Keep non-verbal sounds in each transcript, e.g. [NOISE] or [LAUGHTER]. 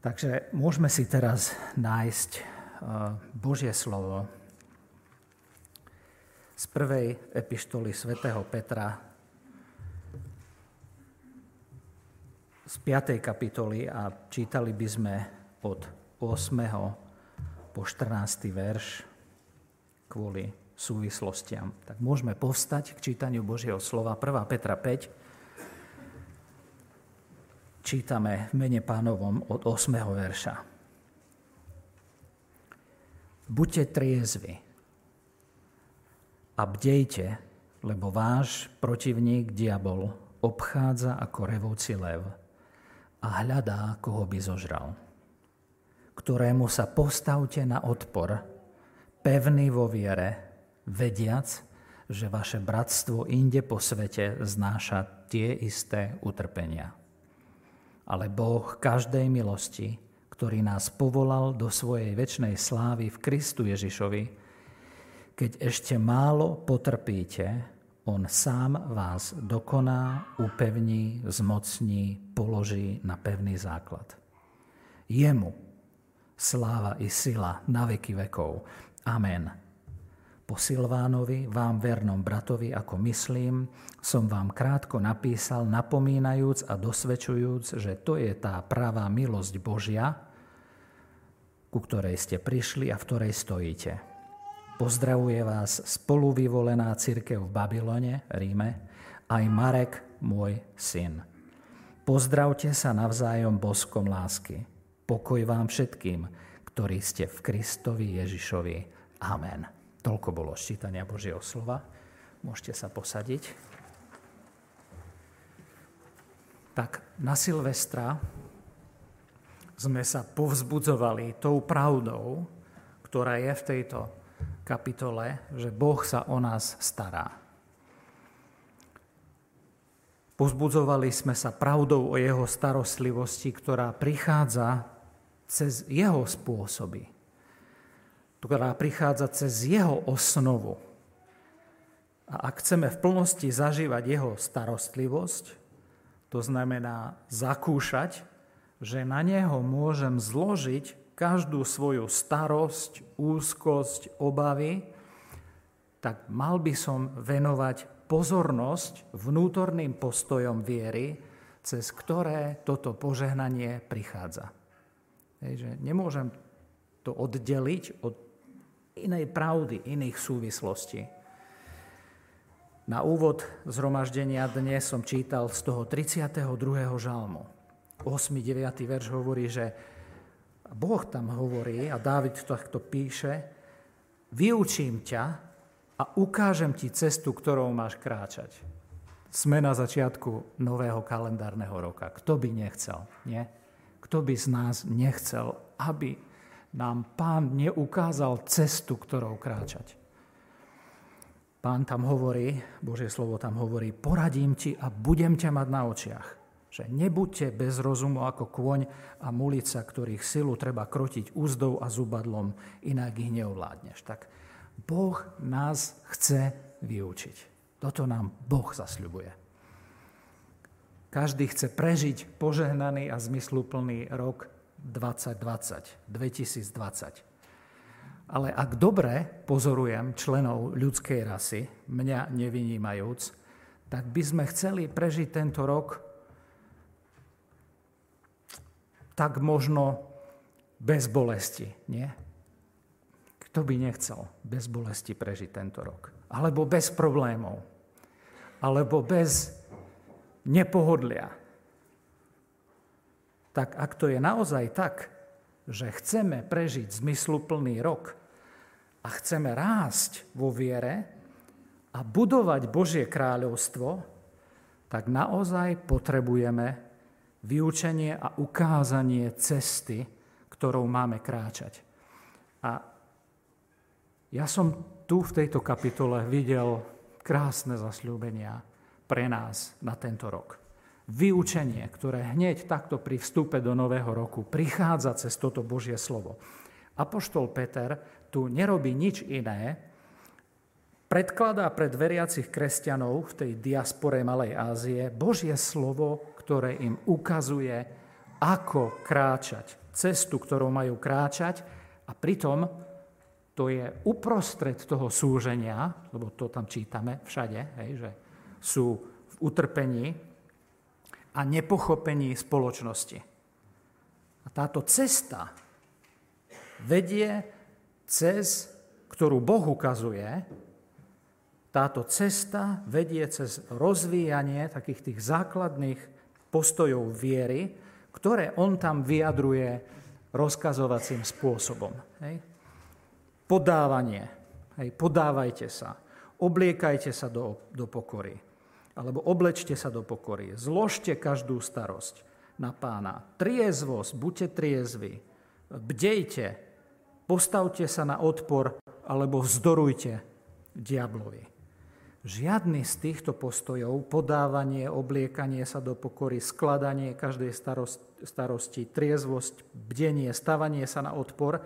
Takže môžeme si teraz nájsť eh, Božie slovo z prvej epištoly svätého Petra z 5. kapitoly a čítali by sme od 8. po 14. verš kvôli súvislostiam. Tak môžeme povstať k čítaniu Božieho slova 1. Petra 5, čítame v mene pánovom od 8. verša. Buďte triezvi a bdejte, lebo váš protivník diabol obchádza ako revúci lev a hľadá, koho by zožral. Ktorému sa postavte na odpor, pevný vo viere, vediac, že vaše bratstvo inde po svete znáša tie isté utrpenia ale Boh každej milosti, ktorý nás povolal do svojej väčšnej slávy v Kristu Ježišovi, keď ešte málo potrpíte, on sám vás dokoná, upevní, zmocní, položí na pevný základ. Jemu sláva i sila na veky vekov. Amen. Po Silvánovi, vám vernom bratovi, ako myslím, som vám krátko napísal, napomínajúc a dosvedčujúc, že to je tá pravá milosť Božia, ku ktorej ste prišli a v ktorej stojíte. Pozdravuje vás spoluvyvolená církev v Babylone, Ríme, aj Marek, môj syn. Pozdravte sa navzájom boskom lásky. Pokoj vám všetkým, ktorí ste v Kristovi Ježišovi. Amen. Toľko bolo ščítania Božieho slova. Môžete sa posadiť. Tak na Silvestra sme sa povzbudzovali tou pravdou, ktorá je v tejto kapitole, že Boh sa o nás stará. Povzbudzovali sme sa pravdou o jeho starostlivosti, ktorá prichádza cez jeho spôsoby, ktorá prichádza cez jeho osnovu. A ak chceme v plnosti zažívať jeho starostlivosť, to znamená zakúšať, že na neho môžem zložiť každú svoju starosť, úzkosť, obavy, tak mal by som venovať pozornosť vnútorným postojom viery, cez ktoré toto požehnanie prichádza. Hej, že nemôžem to oddeliť od inej pravdy, iných súvislostí. Na úvod zhromaždenia dnes som čítal z toho 32. žalmu. 8. 9. verš hovorí, že Boh tam hovorí, a Dávid to takto píše, vyučím ťa a ukážem ti cestu, ktorou máš kráčať. Sme na začiatku nového kalendárneho roka. Kto by nechcel, nie? Kto by z nás nechcel, aby nám pán neukázal cestu, ktorou kráčať. Pán tam hovorí, Božie slovo tam hovorí, poradím ti a budem ťa mať na očiach. Že nebuďte bez rozumu ako kôň a mulica, ktorých silu treba krotiť úzdou a zubadlom, inak ich neovládneš. Tak Boh nás chce vyučiť. Toto nám Boh zasľubuje. Každý chce prežiť požehnaný a zmysluplný rok 2020, 2020. Ale ak dobre pozorujem členov ľudskej rasy, mňa nevynímajúc, tak by sme chceli prežiť tento rok tak možno bez bolesti, nie? Kto by nechcel bez bolesti prežiť tento rok? Alebo bez problémov? Alebo bez nepohodlia? Tak ak to je naozaj tak, že chceme prežiť zmysluplný rok a chceme rásť vo viere a budovať Božie kráľovstvo, tak naozaj potrebujeme vyučenie a ukázanie cesty, ktorou máme kráčať. A ja som tu v tejto kapitole videl krásne zasľúbenia pre nás na tento rok vyučenie, ktoré hneď takto pri vstupe do nového roku prichádza cez toto Božie slovo. Apoštol Peter tu nerobí nič iné, predkladá pred veriacich kresťanov v tej diaspore Malej Ázie Božie slovo, ktoré im ukazuje ako kráčať, cestu, ktorou majú kráčať a pritom to je uprostred toho súženia, lebo to tam čítame všade, hej, že sú v utrpení a nepochopení spoločnosti. A táto cesta vedie cez, ktorú Boh ukazuje, táto cesta vedie cez rozvíjanie takých tých základných postojov viery, ktoré on tam vyjadruje rozkazovacím spôsobom. Hej. Podávanie. Hej, podávajte sa. Obliekajte sa do, do pokory. Alebo oblečte sa do pokory. Zložte každú starosť na pána. Triezvosť, buďte triezvi. Bdejte. Postavte sa na odpor alebo vzdorujte diablovi. Žiadny z týchto postojov, podávanie, obliekanie sa do pokory, skladanie každej starosti, triezvosť, bdenie, stavanie sa na odpor,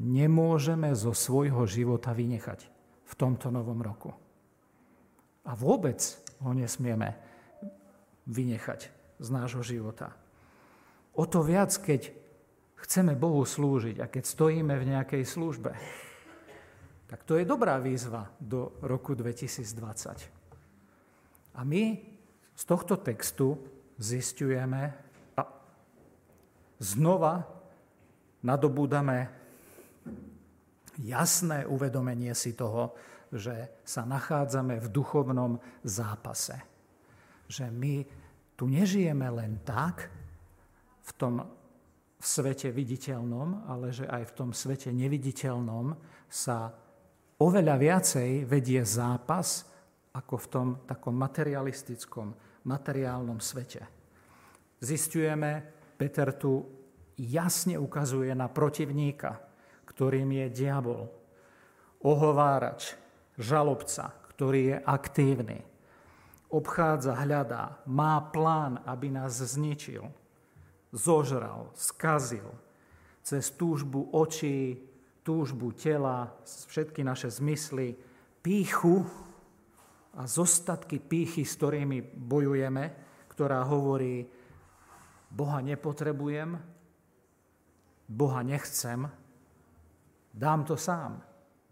nemôžeme zo svojho života vynechať v tomto novom roku. A vôbec ho nesmieme vynechať z nášho života. O to viac, keď chceme Bohu slúžiť a keď stojíme v nejakej službe, tak to je dobrá výzva do roku 2020. A my z tohto textu zistujeme a znova nadobúdame jasné uvedomenie si toho, že sa nachádzame v duchovnom zápase. Že my tu nežijeme len tak, v tom v svete viditeľnom, ale že aj v tom svete neviditeľnom sa oveľa viacej vedie zápas ako v tom takom materialistickom, materiálnom svete. Zistujeme, Peter tu jasne ukazuje na protivníka, ktorým je diabol, ohovárač, žalobca, ktorý je aktívny, obchádza, hľadá, má plán, aby nás zničil, zožral, skazil, cez túžbu očí, túžbu tela, všetky naše zmysly, píchu a zostatky pýchy, s ktorými bojujeme, ktorá hovorí, Boha nepotrebujem, Boha nechcem, dám to sám,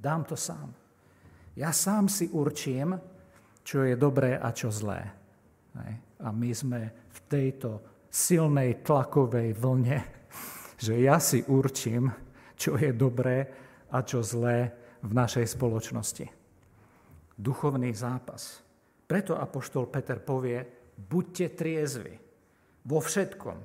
dám to sám. Ja sám si určím, čo je dobré a čo zlé. A my sme v tejto silnej tlakovej vlne, [LAUGHS] že ja si určím, čo je dobré a čo zlé v našej spoločnosti. Duchovný zápas. Preto apoštol Peter povie, buďte triezvi vo všetkom,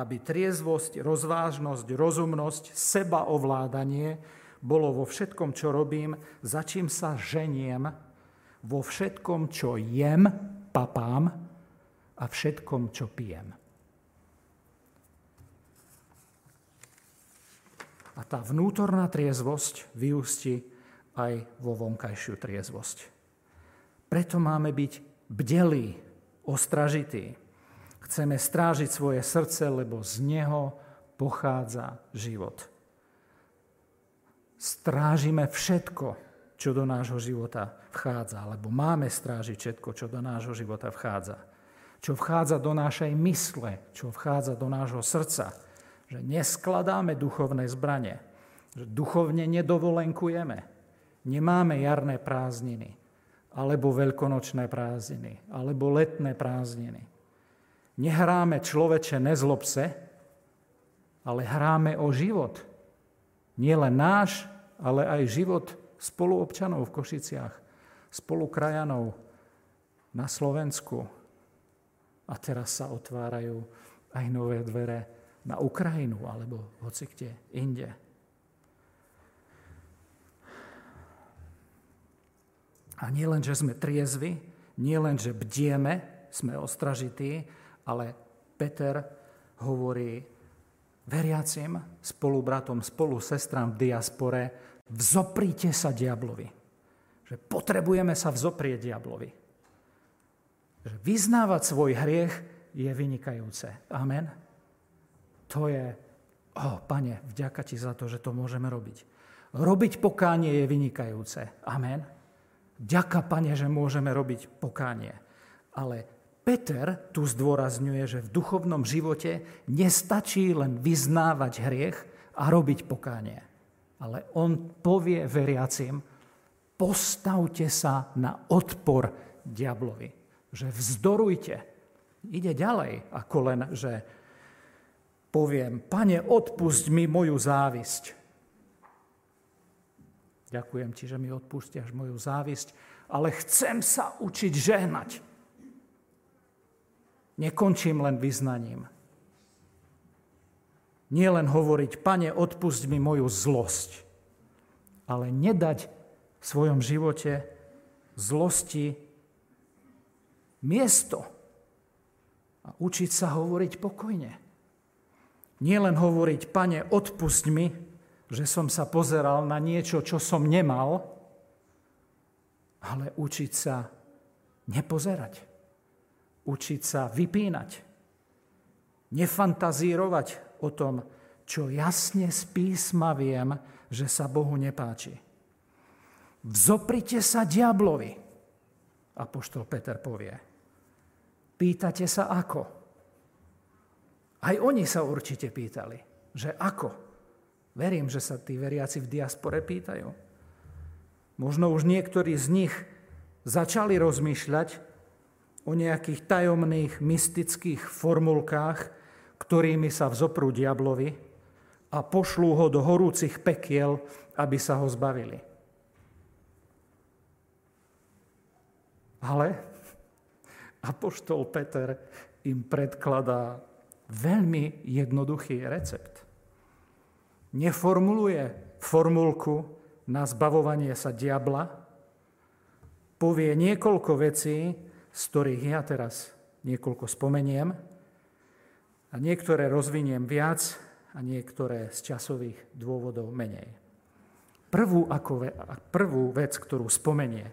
aby triezvosť, rozvážnosť, rozumnosť, sebaovládanie bolo vo všetkom, čo robím, za čím sa ženiem, vo všetkom, čo jem, papám a všetkom, čo pijem. A tá vnútorná triezvosť vyústi aj vo vonkajšiu triezvosť. Preto máme byť bdelí, ostražití. Chceme strážiť svoje srdce, lebo z neho pochádza život. Strážime všetko, čo do nášho života vchádza, alebo máme strážiť všetko, čo do nášho života vchádza. Čo vchádza do našej mysle, čo vchádza do nášho srdca, že neskladáme duchovné zbranie, že duchovne nedovolenkujeme, nemáme jarné prázdniny, alebo veľkonočné prázdniny, alebo letné prázdniny. Nehráme človeče nezlobse, ale hráme o život. Nie len náš, ale aj život spoluobčanov v Košiciach, spolukrajanov na Slovensku. A teraz sa otvárajú aj nové dvere na Ukrajinu alebo hoci kde inde. A nie len, že sme triezvi, nie len, že bdieme, sme ostražití, ale Peter hovorí veriacim, spolubratom, spolu sestram v diaspore, vzoprite sa diablovi. Že potrebujeme sa vzoprieť diablovi. Že vyznávať svoj hriech je vynikajúce. Amen. To je, oh, pane, vďaka ti za to, že to môžeme robiť. Robiť pokánie je vynikajúce. Amen. Ďaká, pane, že môžeme robiť pokánie. Ale Peter tu zdôrazňuje, že v duchovnom živote nestačí len vyznávať hriech a robiť pokánie. Ale on povie veriacim, postavte sa na odpor diablovi. Že vzdorujte. Ide ďalej ako len, že poviem, pane, odpusť mi moju závisť. Ďakujem ti, že mi odpustiaš moju závisť, ale chcem sa učiť žehnať. Nekončím len vyznaním. Nie len hovoriť, pane, odpust mi moju zlosť, ale nedať v svojom živote zlosti miesto a učiť sa hovoriť pokojne. Nie len hovoriť, pane, odpust mi, že som sa pozeral na niečo, čo som nemal, ale učiť sa nepozerať. Učiť sa vypínať. Nefantazírovať o tom, čo jasne z písma viem, že sa Bohu nepáči. Vzoprite sa diablovi, apoštol Peter povie. Pýtate sa ako? Aj oni sa určite pýtali, že ako? Verím, že sa tí veriaci v diaspore pýtajú. Možno už niektorí z nich začali rozmýšľať o nejakých tajomných, mystických formulkách, ktorými sa vzoprú diablovi a pošlú ho do horúcich pekiel, aby sa ho zbavili. Ale apoštol Peter im predkladá veľmi jednoduchý recept neformuluje formulku na zbavovanie sa diabla, povie niekoľko vecí, z ktorých ja teraz niekoľko spomeniem a niektoré rozviniem viac a niektoré z časových dôvodov menej. Prvú, ako, prvú vec, ktorú spomenie,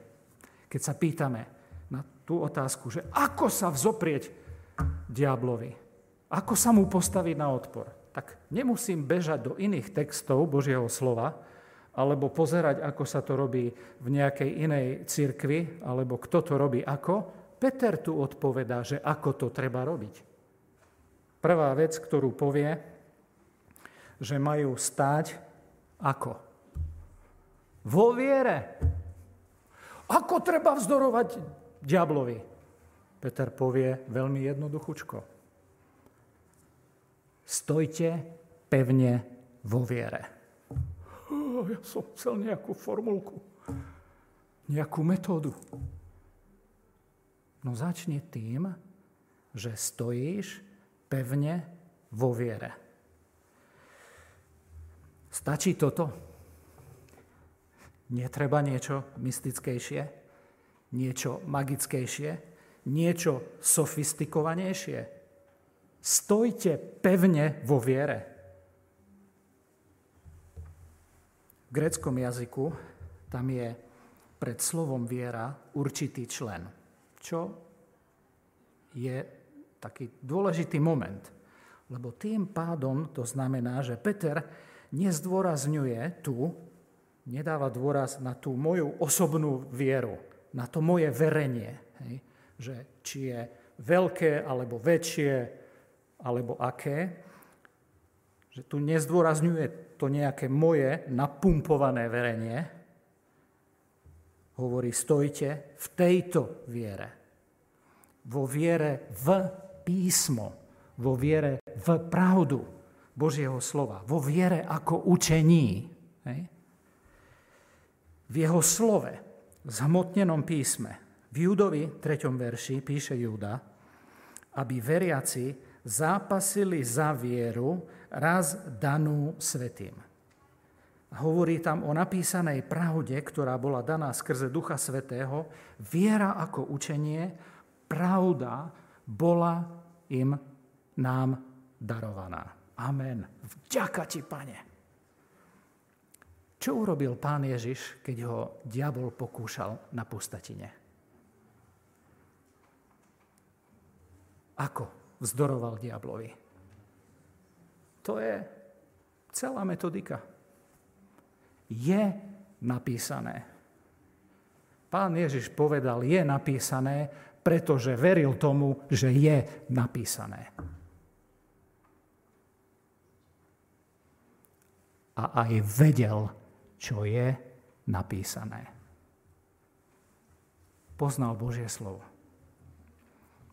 keď sa pýtame na tú otázku, že ako sa vzoprieť diablovi, ako sa mu postaviť na odpor tak nemusím bežať do iných textov Božieho slova, alebo pozerať, ako sa to robí v nejakej inej cirkvi, alebo kto to robí ako. Peter tu odpovedá, že ako to treba robiť. Prvá vec, ktorú povie, že majú stáť ako? Vo viere. Ako treba vzdorovať diablovi? Peter povie veľmi jednoduchučko. Stojte pevne vo viere. Ja som chcel nejakú formulku, nejakú metódu. No začne tým, že stojíš pevne vo viere. Stačí toto? Netreba niečo mystickejšie? Niečo magickejšie? Niečo sofistikovanejšie? Stojte pevne vo viere. V gréckom jazyku tam je pred slovom viera určitý člen, čo je taký dôležitý moment. Lebo tým pádom to znamená, že Peter nezdôrazňuje tu, nedáva dôraz na tú moju osobnú vieru, na to moje verenie. Hej? Že či je veľké alebo väčšie, alebo aké, že tu nezdôrazňuje to nejaké moje napumpované verenie, hovorí, stojte v tejto viere. Vo viere v písmo, vo viere v pravdu Božieho slova, vo viere ako učení. Hej? V jeho slove, zhmotnenom písme, v Judovi 3. verši píše Júda, aby veriaci zápasili za vieru raz danú svetým. Hovorí tam o napísanej pravde, ktorá bola daná skrze Ducha Svetého. Viera ako učenie, pravda bola im nám darovaná. Amen. Vďaka ti, pane. Čo urobil pán Ježiš, keď ho diabol pokúšal na pustatine? Ako vzdoroval diablovi. To je celá metodika. Je napísané. Pán Ježiš povedal, je napísané, pretože veril tomu, že je napísané. A aj vedel, čo je napísané. Poznal Božie slovo.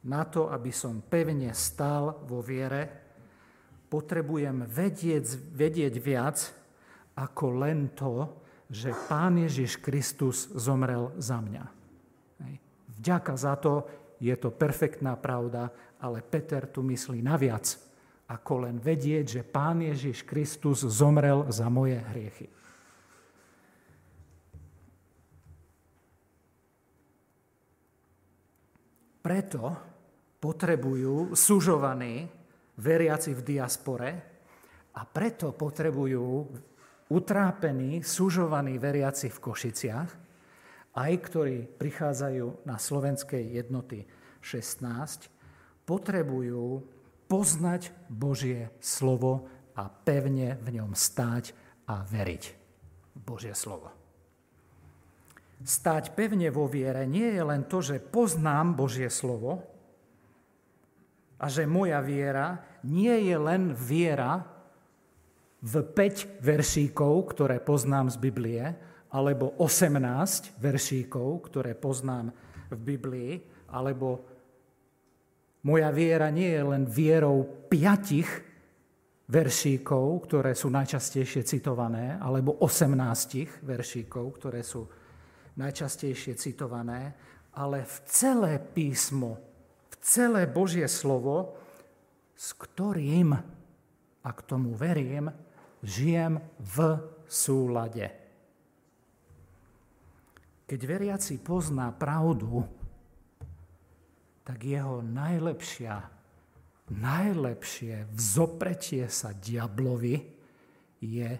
Na to, aby som pevne stál vo viere, potrebujem vedieť, vedieť viac ako len to, že Pán Ježiš Kristus zomrel za mňa. Vďaka za to, je to perfektná pravda, ale Peter tu myslí naviac, ako len vedieť, že Pán Ježiš Kristus zomrel za moje hriechy. Preto potrebujú sužovaní veriaci v diaspore a preto potrebujú utrápení, sužovaní veriaci v Košiciach, aj ktorí prichádzajú na slovenskej jednoty. 16, potrebujú poznať Božie slovo a pevne v ňom stáť a veriť. Božie slovo. Stáť pevne vo viere nie je len to, že poznám Božie slovo a že moja viera nie je len viera v 5 veršíkov, ktoré poznám z Biblie, alebo 18 veršíkov, ktoré poznám v Biblii, alebo moja viera nie je len vierou piatich veršíkov, ktoré sú najčastejšie citované, alebo 18 veršíkov, ktoré sú najčastejšie citované, ale v celé písmo, v celé Božie slovo, s ktorým, a k tomu verím, žijem v súlade. Keď veriaci pozná pravdu, tak jeho najlepšia, najlepšie vzopretie sa diablovi je,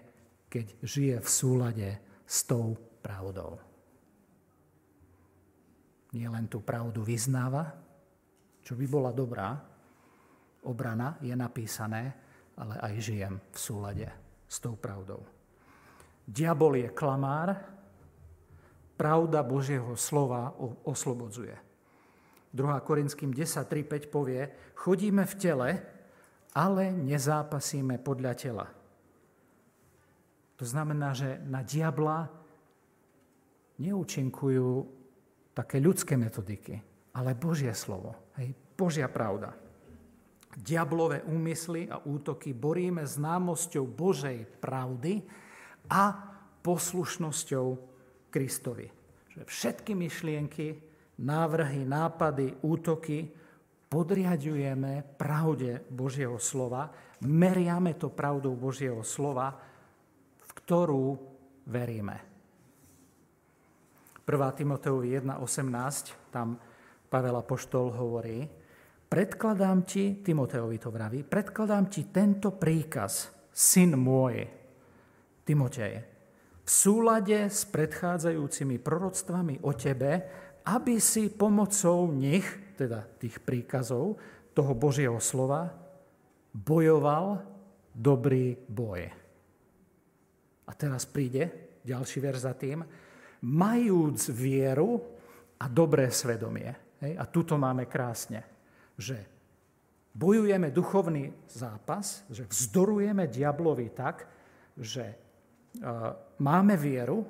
keď žije v súlade s tou pravdou. Nie len tú pravdu vyznáva, čo by bola dobrá, obrana je napísané, ale aj žijem v súlade s tou pravdou. Diabol je klamár, pravda Božieho slova oslobodzuje. 2. Korinským 10, 3, 5 povie, chodíme v tele, ale nezápasíme podľa tela. To znamená, že na diabla neúčinkujú také ľudské metodiky, ale Božie slovo, hej, Božia pravda. Diablové úmysly a útoky boríme známosťou Božej pravdy a poslušnosťou Kristovi. Že všetky myšlienky, návrhy, nápady, útoky podriadujeme pravde Božieho slova, meriame to pravdou Božieho slova, v ktorú veríme. 1. Timoteovi 1.18, tam Pavel Apoštol hovorí, predkladám ti, Timoteovi to vraví, predkladám ti tento príkaz, syn môj, Timotej, v súlade s predchádzajúcimi proroctvami o tebe, aby si pomocou nich, teda tých príkazov, toho Božieho slova, bojoval dobrý boj. A teraz príde ďalší verš za tým, majúc vieru a dobré svedomie. Hej? A tuto máme krásne, že bojujeme duchovný zápas, že vzdorujeme diablovi tak, že máme vieru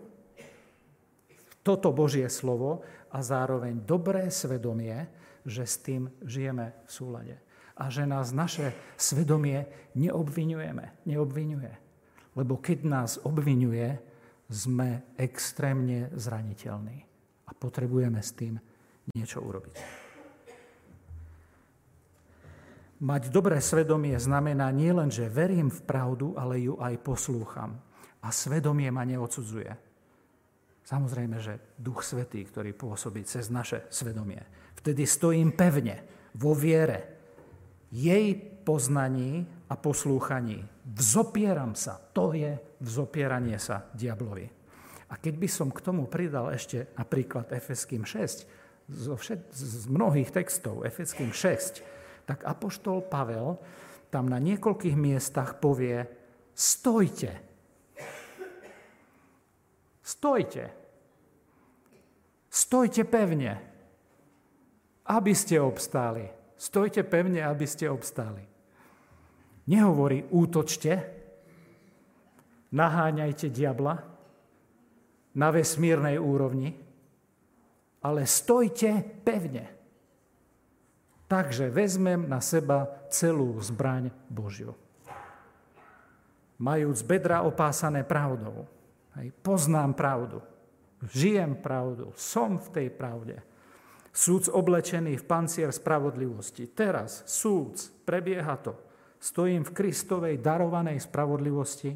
v toto Božie slovo a zároveň dobré svedomie, že s tým žijeme v súlade. A že nás naše svedomie neobvinujeme, neobvinuje. Lebo keď nás obvinuje, sme extrémne zraniteľní a potrebujeme s tým niečo urobiť. Mať dobré svedomie znamená nielen, že verím v pravdu, ale ju aj poslúcham a svedomie ma neodsudzuje. Samozrejme, že Duch Svetý, ktorý pôsobí cez naše svedomie. Vtedy stojím pevne vo viere, jej poznaní a poslúchaní. Vzopieram sa. To je vzopieranie sa diablovi. A keď by som k tomu pridal ešte napríklad Efeským 6, zo všet, z mnohých textov Efeským 6, tak Apoštol Pavel tam na niekoľkých miestach povie, stojte, Stojte. Stojte pevne. aby ste obstáli. Stojte pevne, aby ste obstáli. Nehovorí útočte, naháňajte diabla na vesmírnej úrovni, ale stojte pevne. Takže vezmem na seba celú zbraň Božiu. Majúc bedra opásané pravdou. Hej, poznám pravdu. Žijem pravdu. Som v tej pravde. Súd oblečený v pancier spravodlivosti. Teraz súd, prebieha to. Stojím v Kristovej darovanej spravodlivosti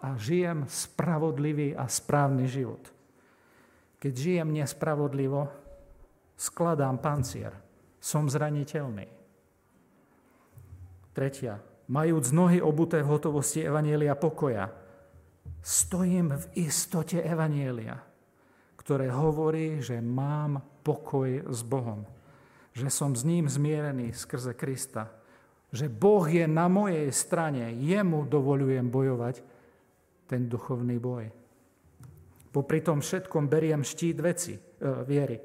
a žijem spravodlivý a správny život. Keď žijem nespravodlivo, skladám pancier. Som zraniteľný. Tretia. Majúc nohy obuté v hotovosti Evanielia pokoja, stojím v istote Evanielia, ktoré hovorí, že mám pokoj s Bohom, že som s ním zmierený skrze Krista, že Boh je na mojej strane, jemu dovolujem bojovať ten duchovný boj. Popri tom všetkom beriem štít veci, e, viery.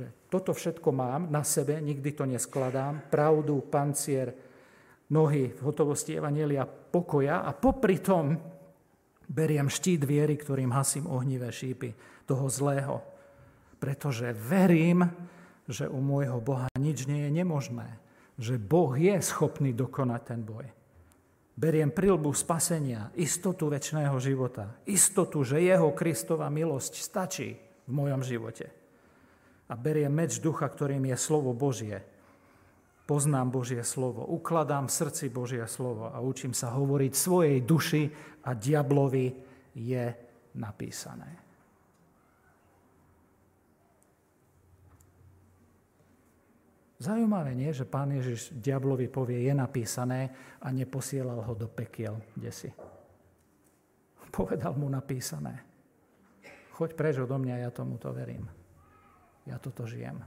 Že toto všetko mám na sebe, nikdy to neskladám, pravdu, pancier, nohy v hotovosti Evanielia pokoja a popri tom beriem štít viery, ktorým hasím ohnivé šípy toho zlého. Pretože verím, že u môjho Boha nič nie je nemožné. Že Boh je schopný dokonať ten boj. Beriem prilbu spasenia, istotu väčšného života, istotu, že jeho Kristova milosť stačí v mojom živote a beriem meč ducha, ktorým je slovo Božie. Poznám Božie slovo, ukladám v srdci Božie slovo a učím sa hovoriť svojej duši a diablovi je napísané. Zaujímavé nie, že pán Ježiš diablovi povie, je napísané a neposielal ho do pekiel, kde si. Povedal mu napísané. Choď preč odo mňa, ja tomuto verím. Ja toto žijem.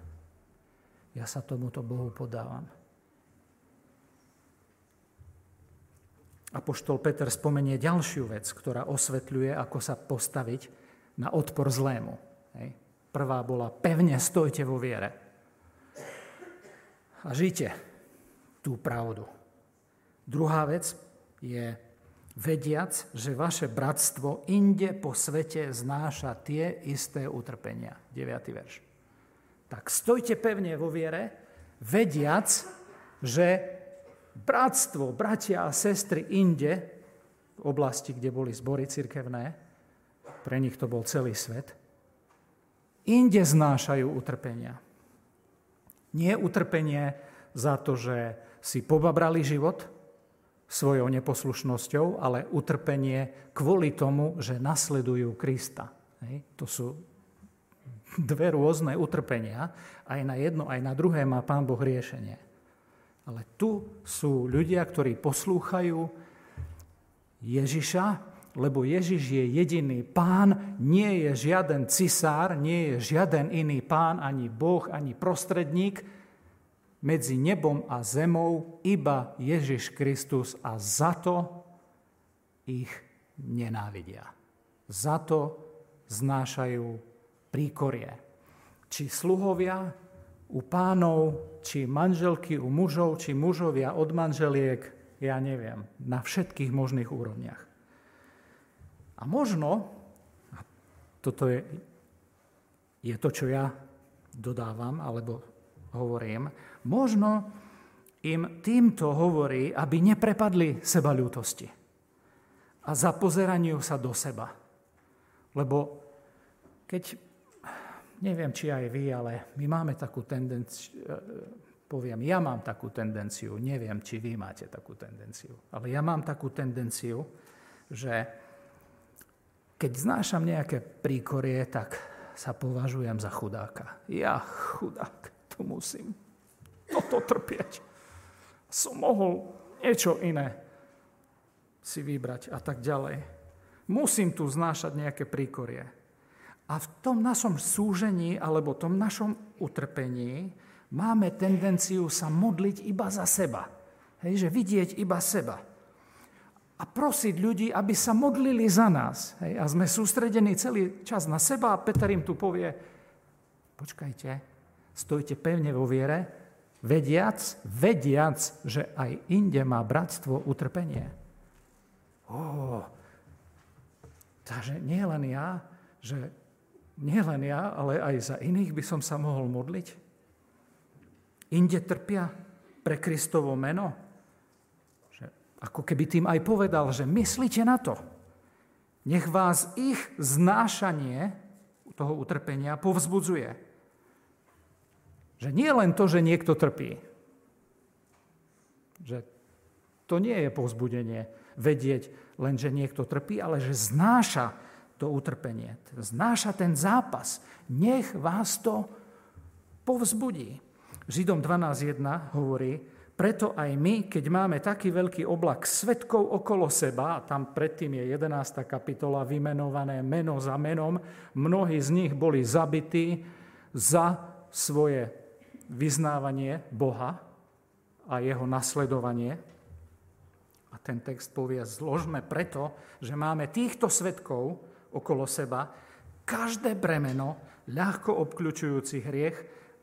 Ja sa tomuto Bohu podávam. Apoštol Peter spomenie ďalšiu vec, ktorá osvetľuje, ako sa postaviť na odpor zlému. Hej. Prvá bola pevne stojte vo viere. A žite tú pravdu. Druhá vec je vediac, že vaše bratstvo inde po svete znáša tie isté utrpenia. 9. verš tak stojte pevne vo viere, vediac, že bratstvo, bratia a sestry inde, v oblasti, kde boli zbory cirkevné, pre nich to bol celý svet, inde znášajú utrpenia. Nie utrpenie za to, že si pobabrali život svojou neposlušnosťou, ale utrpenie kvôli tomu, že nasledujú Krista. To sú dve rôzne utrpenia. Aj na jedno, aj na druhé má Pán Boh riešenie. Ale tu sú ľudia, ktorí poslúchajú Ježiša, lebo Ježiš je jediný pán, nie je žiaden cisár, nie je žiaden iný pán, ani Boh, ani prostredník medzi nebom a zemou, iba Ježiš Kristus a za to ich nenávidia. Za to znášajú príkorie. Či sluhovia u pánov, či manželky u mužov, či mužovia od manželiek, ja neviem, na všetkých možných úrovniach. A možno, a toto je, je to, čo ja dodávam, alebo hovorím, možno im týmto hovorí, aby neprepadli seba ľútosti a zapozeraniu sa do seba. Lebo keď neviem, či aj vy, ale my máme takú tendenciu, e, poviem, ja mám takú tendenciu, neviem, či vy máte takú tendenciu, ale ja mám takú tendenciu, že keď znášam nejaké príkorie, tak sa považujem za chudáka. Ja chudák, tu musím toto trpieť. Som mohol niečo iné si vybrať a tak ďalej. Musím tu znášať nejaké príkorie. A v tom našom súžení alebo tom našom utrpení máme tendenciu sa modliť iba za seba. Hej, že vidieť iba seba. A prosiť ľudí, aby sa modlili za nás. Hej, a sme sústredení celý čas na seba a Peter im tu povie, počkajte, Stojte pevne vo viere, vediac, vediac, že aj inde má bratstvo utrpenie. Ó, takže nie len ja, že nie len ja, ale aj za iných by som sa mohol modliť. Inde trpia pre Kristovo meno. Že ako keby tým aj povedal, že myslíte na to. Nech vás ich znášanie toho utrpenia povzbudzuje. Že nie len to, že niekto trpí. Že to nie je povzbudenie vedieť len, že niekto trpí, ale že znáša to utrpenie, znáša ten zápas. Nech vás to povzbudí. Židom 12.1 hovorí, preto aj my, keď máme taký veľký oblak svetkov okolo seba, a tam predtým je 11. kapitola vymenované meno za menom, mnohí z nich boli zabití za svoje vyznávanie Boha a jeho nasledovanie. A ten text povie, zložme preto, že máme týchto svetkov okolo seba, každé bremeno, ľahko obklúčujúci hriech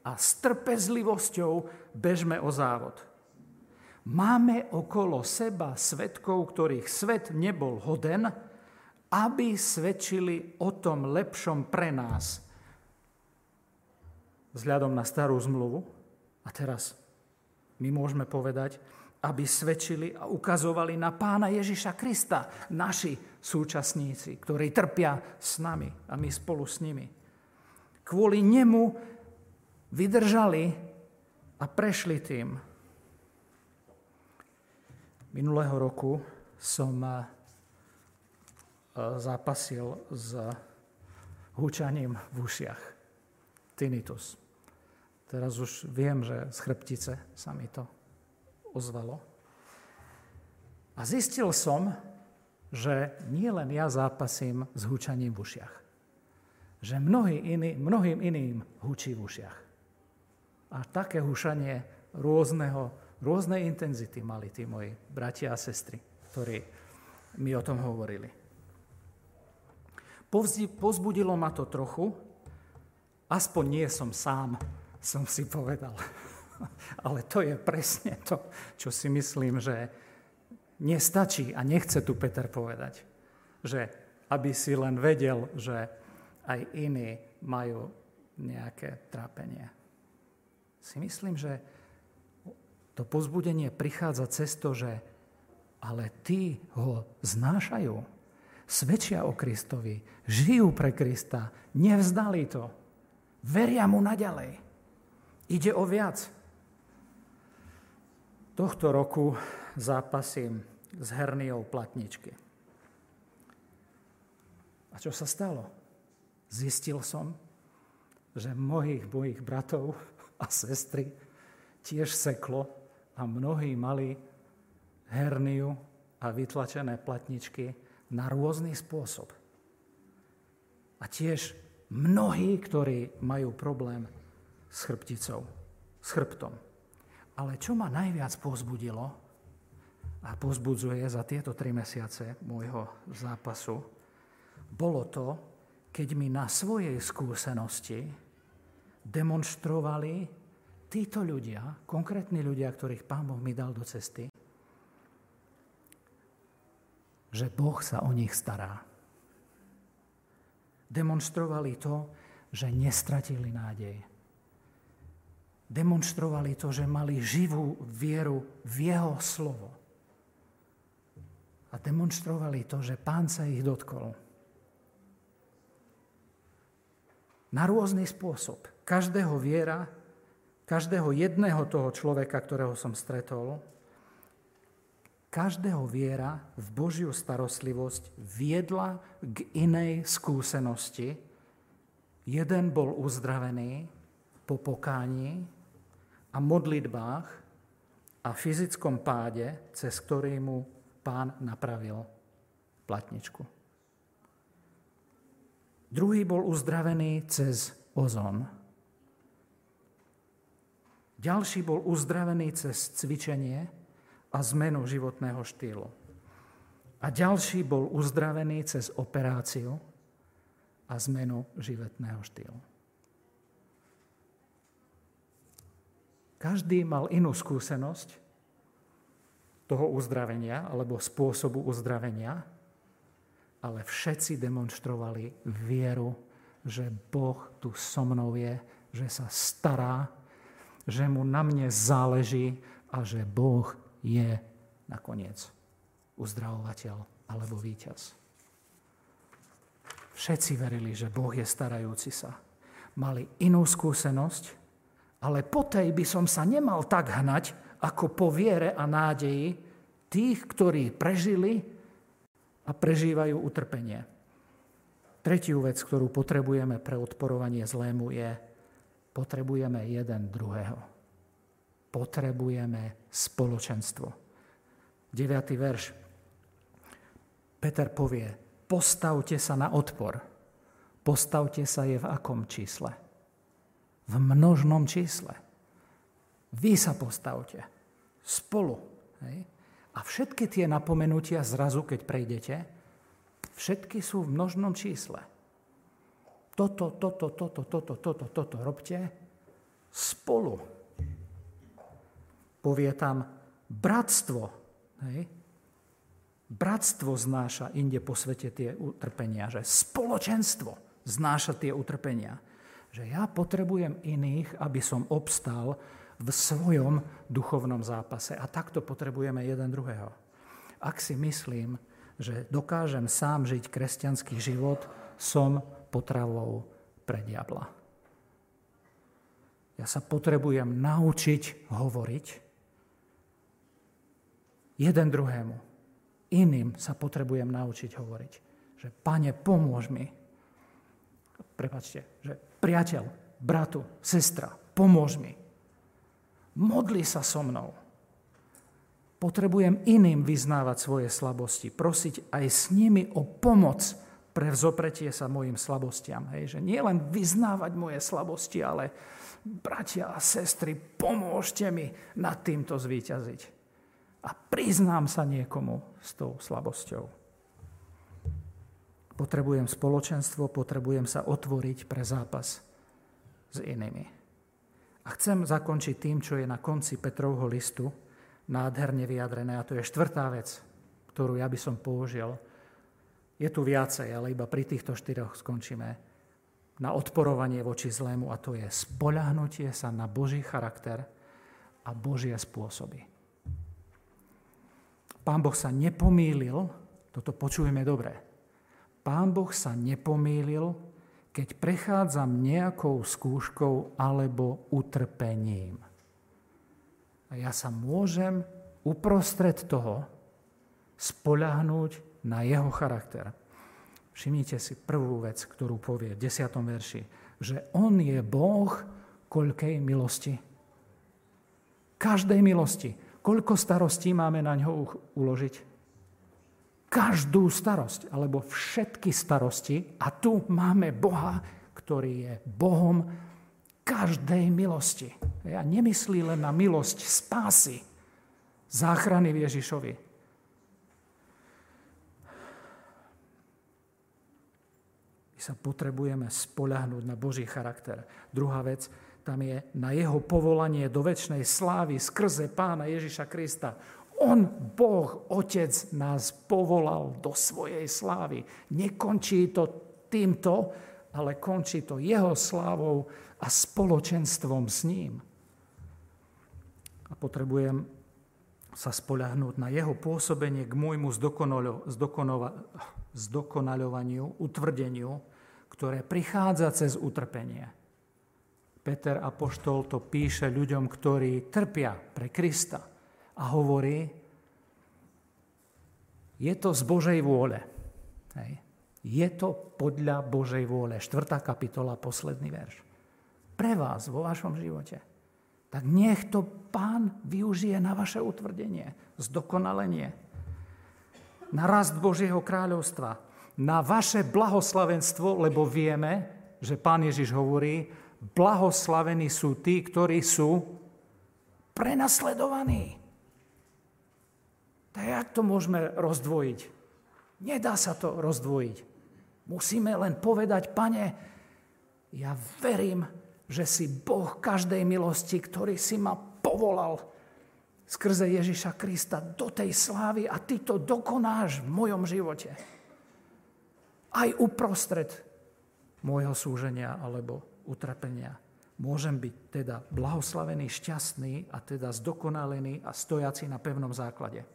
a s trpezlivosťou bežme o závod. Máme okolo seba svetkov, ktorých svet nebol hoden, aby svedčili o tom lepšom pre nás, vzhľadom na starú zmluvu. A teraz my môžeme povedať, aby svedčili a ukazovali na pána Ježiša Krista, naši súčasníci, ktorí trpia s nami a my spolu s nimi. Kvôli nemu vydržali a prešli tým. Minulého roku som eh, zápasil s húčaním v ušiach. Tinnitus. Teraz už viem, že z chrbtice sa mi to ozvalo. A zistil som, že nie len ja zápasím s húčaním v ušiach. Že mnohý iný, mnohým iným húčí v ušiach. A také húšanie rôzneho, rôznej intenzity mali tí moji bratia a sestry, ktorí mi o tom hovorili. Povzbudilo ma to trochu, aspoň nie som sám som si povedal. [LAUGHS] Ale to je presne to, čo si myslím, že nestačí a nechce tu Peter povedať. Že aby si len vedel, že aj iní majú nejaké trápenie. Si myslím, že to pozbudenie prichádza cez to, že ale tí ho znášajú, svedčia o Kristovi, žijú pre Krista, nevzdali to, veria mu naďalej. Ide o viac. Tohto roku zápasím s herniou platničky. A čo sa stalo? Zistil som, že mnohých mojich bratov a sestry tiež seklo a mnohí mali herniu a vytlačené platničky na rôzny spôsob. A tiež mnohí, ktorí majú problém s chrbticou, s chrbtom. Ale čo ma najviac pozbudilo a pozbudzuje za tieto tri mesiace môjho zápasu, bolo to, keď mi na svojej skúsenosti demonstrovali títo ľudia, konkrétni ľudia, ktorých Pán Boh mi dal do cesty, že Boh sa o nich stará. Demonstrovali to, že nestratili nádej demonstrovali to, že mali živú vieru v jeho slovo. A demonstrovali to, že pán sa ich dotkol. Na rôzny spôsob. Každého viera, každého jedného toho človeka, ktorého som stretol, každého viera v Božiu starostlivosť viedla k inej skúsenosti. Jeden bol uzdravený po pokání, a modlitbách a fyzickom páde, cez ktorý mu pán napravil platničku. Druhý bol uzdravený cez ozon. Ďalší bol uzdravený cez cvičenie a zmenu životného štýlu. A ďalší bol uzdravený cez operáciu a zmenu životného štýlu. Každý mal inú skúsenosť toho uzdravenia alebo spôsobu uzdravenia, ale všetci demonstrovali vieru, že Boh tu so mnou je, že sa stará, že mu na mne záleží a že Boh je nakoniec uzdravovateľ alebo víťaz. Všetci verili, že Boh je starajúci sa. Mali inú skúsenosť, ale po tej by som sa nemal tak hnať, ako po viere a nádeji tých, ktorí prežili a prežívajú utrpenie. Tretiu vec, ktorú potrebujeme pre odporovanie zlému je, potrebujeme jeden druhého. Potrebujeme spoločenstvo. 9. verš. Peter povie, postavte sa na odpor. Postavte sa je v akom čísle? V množnom čísle. Vy sa postavte. Spolu. Hej? A všetky tie napomenutia zrazu, keď prejdete, všetky sú v množnom čísle. Toto, toto, toto, toto, toto, toto robte spolu. Povie tam bratstvo. Hej? Bratstvo znáša inde po svete tie utrpenia, že spoločenstvo znáša tie utrpenia. Že ja potrebujem iných, aby som obstal v svojom duchovnom zápase. A takto potrebujeme jeden druhého. Ak si myslím, že dokážem sám žiť kresťanský život, som potravou pre diabla. Ja sa potrebujem naučiť hovoriť jeden druhému iným sa potrebujem naučiť hovoriť. Že, pane, pomôž mi. Prepačte, že priateľ, bratu, sestra, pomôž mi. Modli sa so mnou. Potrebujem iným vyznávať svoje slabosti, prosiť aj s nimi o pomoc pre vzopretie sa mojim slabostiam. Hej, že nie len vyznávať moje slabosti, ale bratia a sestry, pomôžte mi nad týmto zvíťaziť a priznám sa niekomu s tou slabosťou. Potrebujem spoločenstvo, potrebujem sa otvoriť pre zápas s inými. A chcem zakončiť tým, čo je na konci Petrovho listu, nádherne vyjadrené, a to je štvrtá vec, ktorú ja by som použil. Je tu viacej, ale iba pri týchto štyroch skončíme na odporovanie voči zlému, a to je spoľahnutie sa na Boží charakter a Božie spôsoby. Pán Boh sa nepomýlil, toto počujeme dobre, Pán Boh sa nepomýlil, keď prechádzam nejakou skúškou alebo utrpením. A ja sa môžem uprostred toho spoľahnúť na jeho charakter. Všimnite si prvú vec, ktorú povie v 10. verši, že on je Boh koľkej milosti. Každej milosti. Koľko starostí máme na ňo uložiť? Každú starosť, alebo všetky starosti. A tu máme Boha, ktorý je Bohom každej milosti. Ja nemyslí len na milosť spásy, záchrany Ježišovi. My sa potrebujeme spoľahnúť na Boží charakter. Druhá vec, tam je na jeho povolanie do väčšnej slávy skrze pána Ježiša Krista. On, Boh, Otec, nás povolal do svojej slávy. Nekončí to týmto, ale končí to jeho slávou a spoločenstvom s ním. A potrebujem sa spoľahnúť na jeho pôsobenie k môjmu zdokonaľovaniu, utvrdeniu, ktoré prichádza cez utrpenie. Peter Apoštol to píše ľuďom, ktorí trpia pre Krista a hovorí, je to z Božej vôle. Hej. Je to podľa Božej vôle. 4. kapitola, posledný verš. Pre vás vo vašom živote. Tak nech to pán využije na vaše utvrdenie, zdokonalenie, na rast Božieho kráľovstva, na vaše blahoslavenstvo, lebo vieme, že pán Ježiš hovorí, blahoslavení sú tí, ktorí sú prenasledovaní. Jak to môžeme rozdvojiť? Nedá sa to rozdvojiť. Musíme len povedať, pane, ja verím, že si Boh každej milosti, ktorý si ma povolal skrze Ježiša Krista do tej slávy a ty to dokonáš v mojom živote. Aj uprostred môjho súženia alebo utrpenia. Môžem byť teda blahoslavený, šťastný a teda zdokonalený a stojaci na pevnom základe.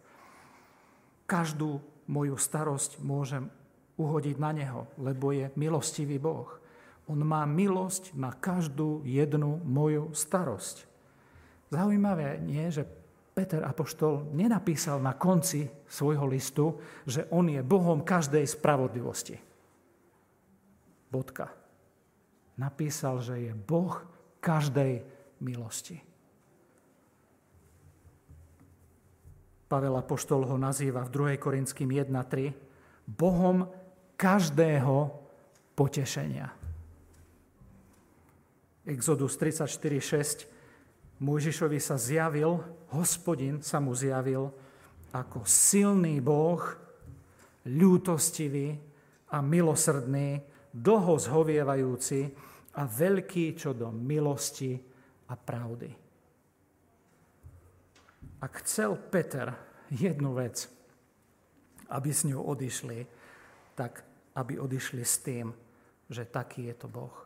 Každú moju starosť môžem uhodiť na Neho, lebo je milostivý Boh. On má milosť na každú jednu moju starosť. Zaujímavé nie, že Peter Apoštol nenapísal na konci svojho listu, že on je Bohom každej spravodlivosti. Bodka. Napísal, že je Boh každej milosti. Pavel Apoštol ho nazýva v 2. Korinským 1.3 Bohom každého potešenia. Exodus 34.6 Mojžišovi sa zjavil, hospodin sa mu zjavil ako silný Boh, ľútostivý a milosrdný, dlho zhovievajúci a veľký čo do milosti a pravdy. Ak chcel Peter jednu vec, aby s ňou odišli, tak aby odišli s tým, že taký je to Boh.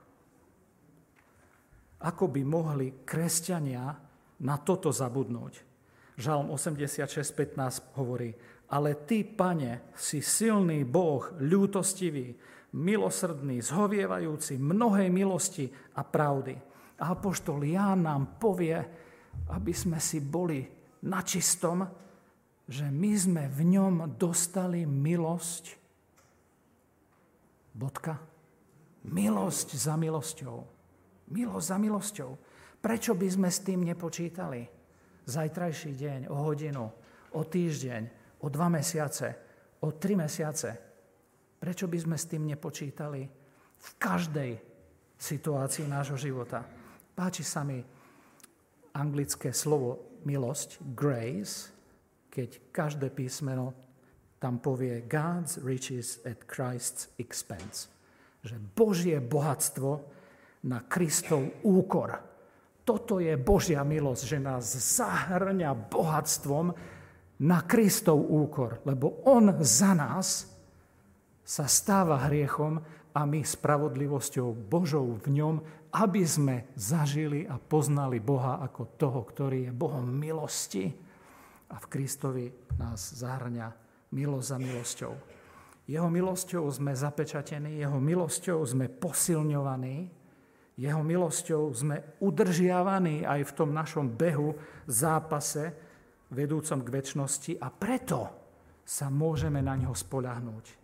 Ako by mohli kresťania na toto zabudnúť? Žalm 86.15 hovorí, ale ty, pane, si silný Boh, ľútostivý, milosrdný, zhovievajúci mnohej milosti a pravdy. A apoštol Ján nám povie, aby sme si boli na čistom, že my sme v ňom dostali milosť Bodka. Milosť za milosťou. Milosť za milosťou. Prečo by sme s tým nepočítali? Zajtrajší deň, o hodinu, o týždeň, o dva mesiace, o tri mesiace. Prečo by sme s tým nepočítali v každej situácii nášho života? Páči sa mi anglické slovo milosť, grace, keď každé písmeno tam povie God's riches at Christ's expense. Že Božie bohatstvo na Kristov úkor. Toto je Božia milosť, že nás zahrňa bohatstvom na Kristov úkor, lebo On za nás sa stáva hriechom a my spravodlivosťou Božou v ňom, aby sme zažili a poznali Boha ako toho, ktorý je Bohom milosti a v Kristovi nás zahrňa milosť za milosťou. Jeho milosťou sme zapečatení, jeho milosťou sme posilňovaní, jeho milosťou sme udržiavaní aj v tom našom behu, zápase, vedúcom k väčšnosti a preto sa môžeme na ňo spoľahnúť.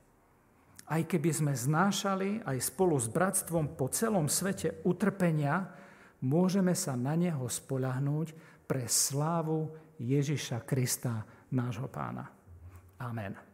Aj keby sme znášali aj spolu s bratstvom po celom svete utrpenia, môžeme sa na neho spoľahnúť pre slávu Ježiša Krista, nášho pána. Amen.